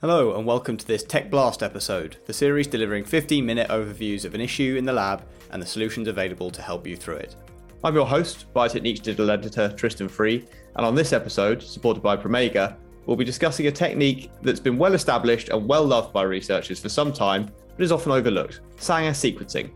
Hello, and welcome to this Tech Blast episode, the series delivering 15 minute overviews of an issue in the lab and the solutions available to help you through it. I'm your host, Biotechniques digital editor Tristan Free, and on this episode, supported by Promega, we'll be discussing a technique that's been well established and well loved by researchers for some time, but is often overlooked Sanger sequencing.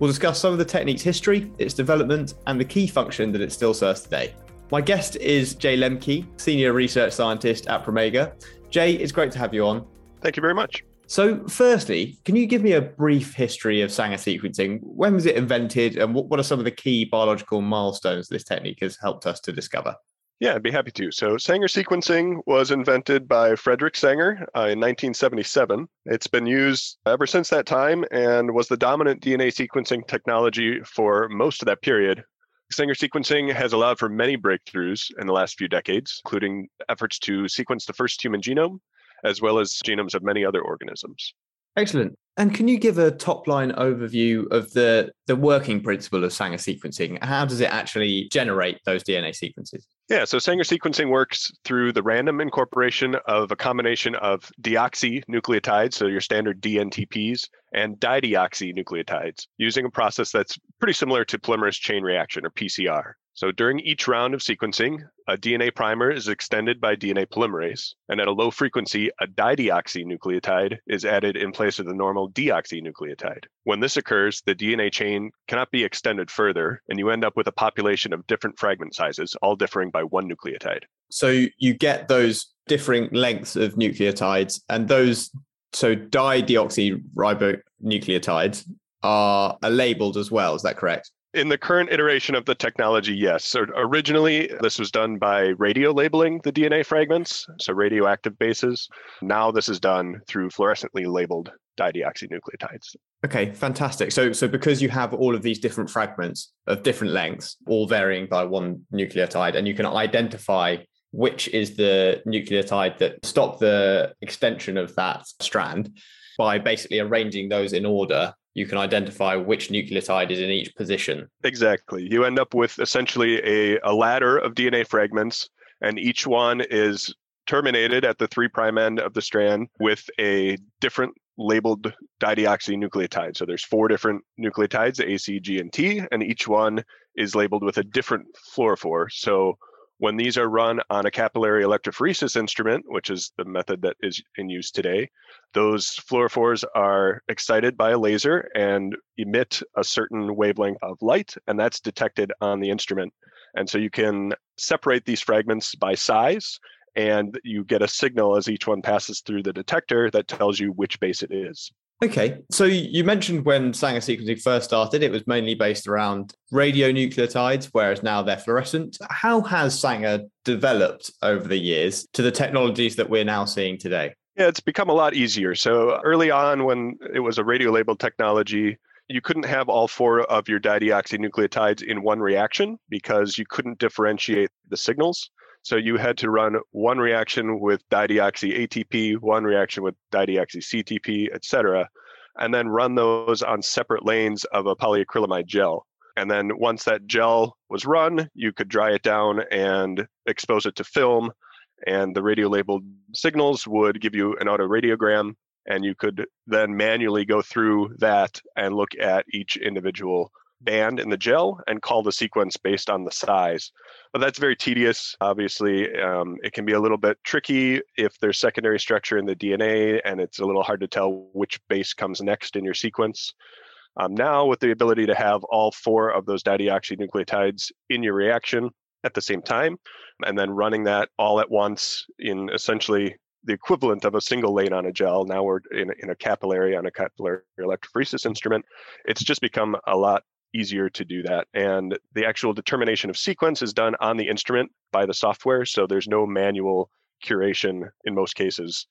We'll discuss some of the technique's history, its development, and the key function that it still serves today. My guest is Jay Lemke, Senior Research Scientist at Promega, Jay, it's great to have you on. Thank you very much. So, firstly, can you give me a brief history of Sanger sequencing? When was it invented, and what are some of the key biological milestones this technique has helped us to discover? Yeah, I'd be happy to. So, Sanger sequencing was invented by Frederick Sanger uh, in 1977. It's been used ever since that time and was the dominant DNA sequencing technology for most of that period. Sanger sequencing has allowed for many breakthroughs in the last few decades, including efforts to sequence the first human genome, as well as genomes of many other organisms. Excellent. And can you give a top line overview of the, the working principle of Sanger sequencing? How does it actually generate those DNA sequences? Yeah, so Sanger sequencing works through the random incorporation of a combination of deoxynucleotides, so your standard DNTPs, and dideoxynucleotides, using a process that's pretty similar to polymerase chain reaction or PCR. So during each round of sequencing, a DNA primer is extended by DNA polymerase, and at a low frequency, a dideoxynucleotide is added in place of the normal deoxynucleotide. When this occurs, the DNA chain cannot be extended further, and you end up with a population of different fragment sizes, all differing by one nucleotide. So you get those differing lengths of nucleotides, and those so dideoxyribonucleotides are, are labeled as well. Is that correct? In the current iteration of the technology, yes. So originally, this was done by radio labeling the DNA fragments, so radioactive bases. Now, this is done through fluorescently labeled dideoxynucleotides. Okay, fantastic. So, so because you have all of these different fragments of different lengths, all varying by one nucleotide, and you can identify which is the nucleotide that stop the extension of that strand by basically arranging those in order you can identify which nucleotide is in each position. Exactly. You end up with essentially a, a ladder of DNA fragments, and each one is terminated at the three prime end of the strand with a different labeled dideoxynucleotide. So there's four different nucleotides, A, C, G, and T, and each one is labeled with a different fluorophore. So when these are run on a capillary electrophoresis instrument, which is the method that is in use today, those fluorophores are excited by a laser and emit a certain wavelength of light, and that's detected on the instrument. And so you can separate these fragments by size, and you get a signal as each one passes through the detector that tells you which base it is. Okay, so you mentioned when Sanger sequencing first started, it was mainly based around radionucleotides, whereas now they're fluorescent. How has Sanger developed over the years to the technologies that we're now seeing today? Yeah, it's become a lot easier. So early on, when it was a radio labeled technology, you couldn't have all four of your dideoxynucleotides in one reaction because you couldn't differentiate the signals. So you had to run one reaction with dideoxy ATP, one reaction with dideoxy CTP, et cetera, and then run those on separate lanes of a polyacrylamide gel. And then once that gel was run, you could dry it down and expose it to film and the radio labeled signals would give you an autoradiogram and you could then manually go through that and look at each individual band in the gel and call the sequence based on the size. But that's very tedious. Obviously, um, it can be a little bit tricky if there's secondary structure in the DNA and it's a little hard to tell which base comes next in your sequence. Um, now, with the ability to have all four of those dideoxynucleotides in your reaction at the same time, and then running that all at once in essentially the equivalent of a single lane on a gel. Now we're in, in a capillary on a capillary electrophoresis instrument. It's just become a lot easier to do that. And the actual determination of sequence is done on the instrument by the software. So there's no manual curation in most cases.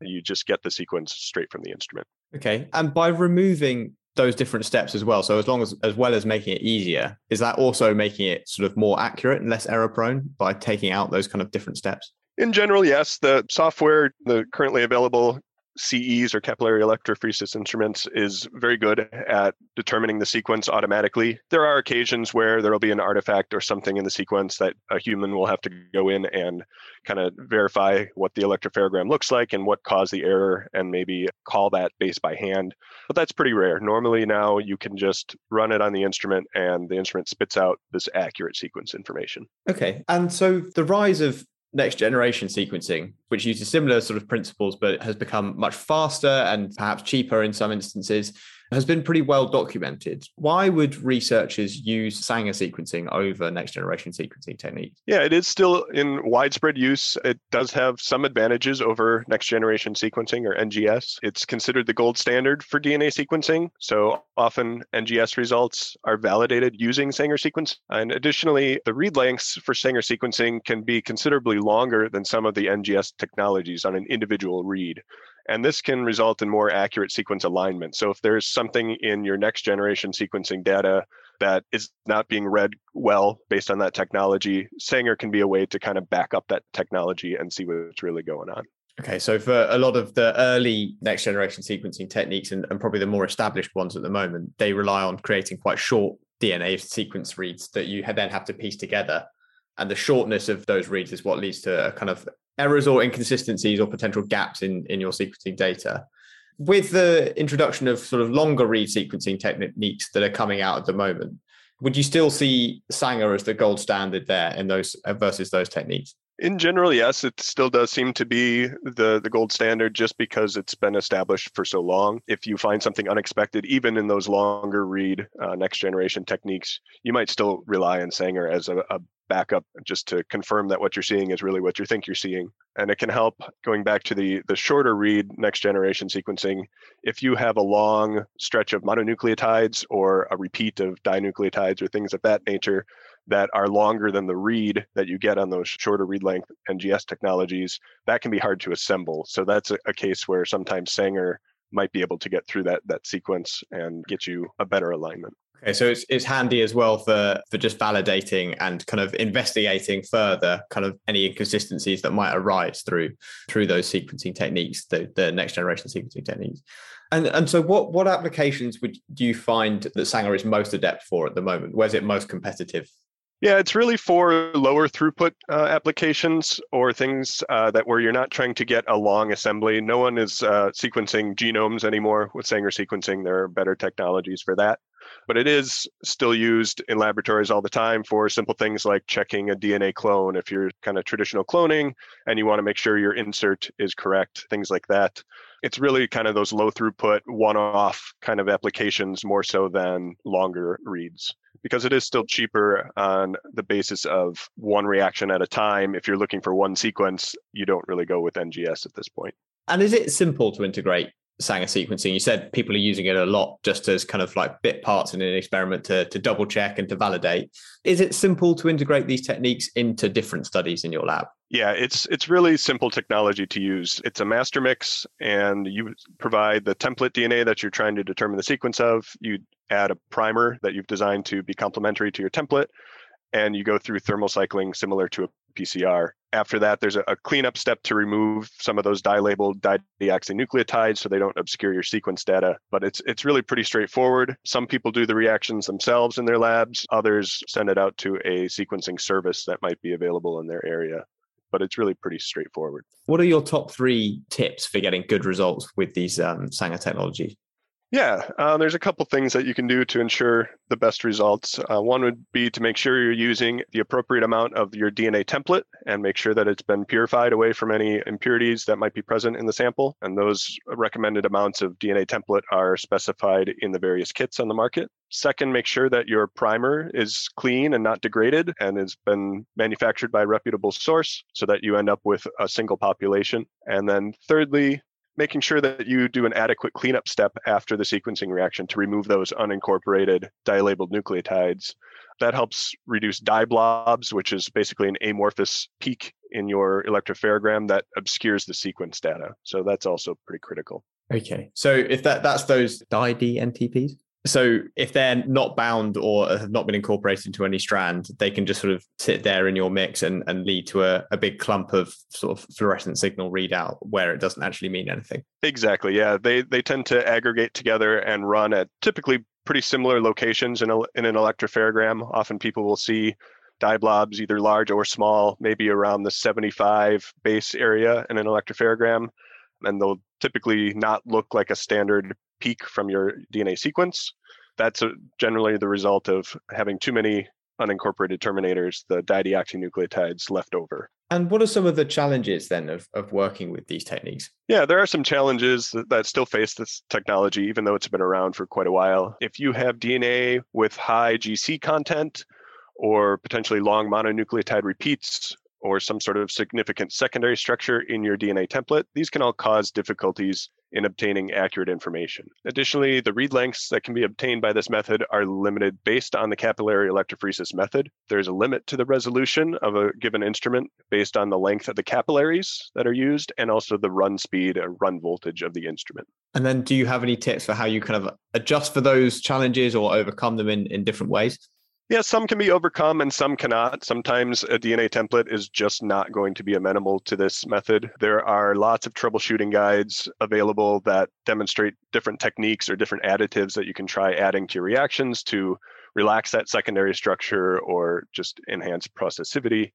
You just get the sequence straight from the instrument. Okay. And by removing those different steps as well. So as long as as well as making it easier, is that also making it sort of more accurate and less error prone by taking out those kind of different steps? In general, yes. The software, the currently available CEs or capillary electrophoresis instruments is very good at determining the sequence automatically. There are occasions where there will be an artifact or something in the sequence that a human will have to go in and kind of verify what the electropherogram looks like and what caused the error and maybe call that base by hand. But that's pretty rare. Normally now you can just run it on the instrument and the instrument spits out this accurate sequence information. Okay. And so the rise of next generation sequencing, which uses similar sort of principles, but has become much faster and perhaps cheaper in some instances, has been pretty well documented. Why would researchers use Sanger sequencing over next generation sequencing techniques? Yeah, it is still in widespread use. It does have some advantages over next generation sequencing or NGS. It's considered the gold standard for DNA sequencing. So often NGS results are validated using Sanger sequence. And additionally, the read lengths for Sanger sequencing can be considerably longer than some of the NGS technologies on an individual read. And this can result in more accurate sequence alignment. So if there's something in your next generation sequencing data that is not being read well based on that technology, Sanger can be a way to kind of back up that technology and see what's really going on. Okay, so for a lot of the early next generation sequencing techniques and, and probably the more established ones at the moment, they rely on creating quite short DNA sequence reads that you then have to piece together. And the shortness of those reads is what leads to a kind of errors or inconsistencies or potential gaps in, in your sequencing data. With the introduction of sort of longer read sequencing techniques that are coming out at the moment, would you still see Sanger as the gold standard there in those uh, versus those techniques? In general, yes, it still does seem to be the, the gold standard just because it's been established for so long. If you find something unexpected, even in those longer read uh, next generation techniques, you might still rely on Sanger as a, a backup just to confirm that what you're seeing is really what you think you're seeing. And it can help going back to the the shorter read next generation sequencing. If you have a long stretch of mononucleotides or a repeat of dinucleotides or things of that nature that are longer than the read that you get on those shorter read length NGS technologies, that can be hard to assemble. So that's a, a case where sometimes Sanger might be able to get through that that sequence and get you a better alignment. Okay, so it's it's handy as well for for just validating and kind of investigating further kind of any inconsistencies that might arise through through those sequencing techniques, the, the next generation sequencing techniques. And and so what what applications would do you find that Sanger is most adept for at the moment? Where's it most competitive? Yeah, it's really for lower throughput uh, applications or things uh, that where you're not trying to get a long assembly. No one is uh, sequencing genomes anymore with Sanger sequencing. There are better technologies for that but it is still used in laboratories all the time for simple things like checking a DNA clone if you're kind of traditional cloning and you want to make sure your insert is correct, things like that. It's really kind of those low throughput, one off kind of applications more so than longer reads because it is still cheaper on the basis of one reaction at a time. If you're looking for one sequence, you don't really go with NGS at this point. And is it simple to integrate Sanger sequencing. You said people are using it a lot just as kind of like bit parts in an experiment to, to double check and to validate. Is it simple to integrate these techniques into different studies in your lab? Yeah, it's it's really simple technology to use. It's a master mix, and you provide the template DNA that you're trying to determine the sequence of. You add a primer that you've designed to be complementary to your template, and you go through thermal cycling similar to a PCR. After that, there's a, a cleanup step to remove some of those dye-labeled dideoxynucleotides so they don't obscure your sequence data. But it's it's really pretty straightforward. Some people do the reactions themselves in their labs. Others send it out to a sequencing service that might be available in their area. But it's really pretty straightforward. What are your top three tips for getting good results with these um, Sanger technologies? Yeah, uh, there's a couple things that you can do to ensure the best results. Uh, one would be to make sure you're using the appropriate amount of your DNA template and make sure that it's been purified away from any impurities that might be present in the sample. And those recommended amounts of DNA template are specified in the various kits on the market. Second, make sure that your primer is clean and not degraded and has been manufactured by a reputable source so that you end up with a single population. And then thirdly, making sure that you do an adequate cleanup step after the sequencing reaction to remove those unincorporated dye-labeled nucleotides. That helps reduce dye blobs, which is basically an amorphous peak in your electropherogram that obscures the sequence data. So that's also pretty critical. Okay. So if that that's those dye DNTPs? So if they're not bound or have not been incorporated into any strand, they can just sort of sit there in your mix and, and lead to a, a big clump of sort of fluorescent signal readout where it doesn't actually mean anything. Exactly. Yeah. They they tend to aggregate together and run at typically pretty similar locations in, a, in an electropherogram. Often people will see dye blobs, either large or small, maybe around the 75 base area in an electropherogram. And they'll typically not look like a standard peak from your DNA sequence. That's a, generally the result of having too many unincorporated terminators, the dideoxynucleotides left over. And what are some of the challenges then of, of working with these techniques? Yeah, there are some challenges that, that, still face this technology, even though it's been around for quite a while. If you have DNA with high GC content or potentially long mononucleotide repeats, or some sort of significant secondary structure in your DNA template, these can all cause difficulties in obtaining accurate information. Additionally, the read lengths that can be obtained by this method are limited based on the capillary electrophoresis method. There's a limit to the resolution of a given instrument based on the length of the capillaries that are used and also the run speed or run voltage of the instrument. And then do you have any tips for how you kind of adjust for those challenges or overcome them in, in different ways? Yeah, some can be overcome and some cannot. Sometimes a DNA template is just not going to be amenable to this method. There are lots of troubleshooting guides available that demonstrate different techniques or different additives that you can try adding to your reactions to relax that secondary structure or just enhance processivity.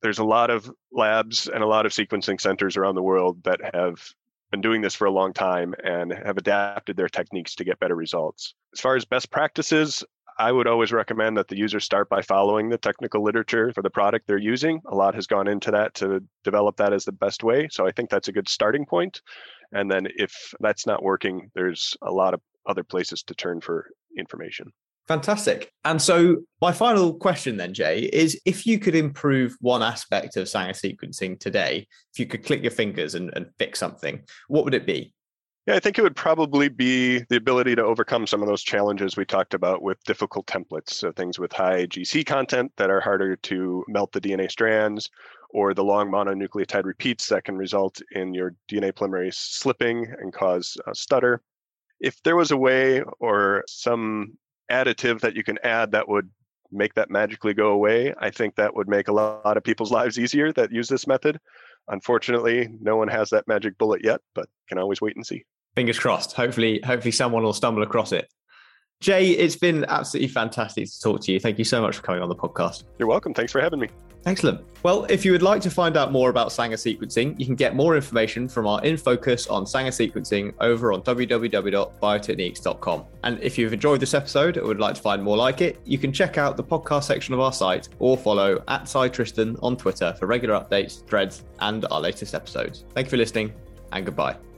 There's a lot of labs and a lot of sequencing centers around the world that have been doing this for a long time and have adapted their techniques to get better results. As far as best practices, I would always recommend that the user start by following the technical literature for the product they're using. A lot has gone into that to develop that as the best way. So I think that's a good starting point. And then if that's not working, there's a lot of other places to turn for information. Fantastic. And so, my final question then, Jay, is if you could improve one aspect of Sanger sequencing today, if you could click your fingers and, and fix something, what would it be? Yeah, I think it would probably be the ability to overcome some of those challenges we talked about with difficult templates. So things with high GC content that are harder to melt the DNA strands, or the long mononucleotide repeats that can result in your DNA polymerase slipping and cause a stutter. If there was a way or some additive that you can add that would make that magically go away, I think that would make a lot of people's lives easier that use this method. Unfortunately, no one has that magic bullet yet, but can always wait and see fingers crossed. Hopefully, hopefully someone will stumble across it. Jay, it's been absolutely fantastic to talk to you. Thank you so much for coming on the podcast. You're welcome. Thanks for having me. Excellent. Well, if you would like to find out more about Sanger sequencing, you can get more information from our in focus on Sanger sequencing over on www.biotechniques.com. And if you've enjoyed this episode or would like to find more like it, you can check out the podcast section of our site or follow at Tristan on Twitter for regular updates, threads, and our latest episodes. Thank you for listening, and goodbye.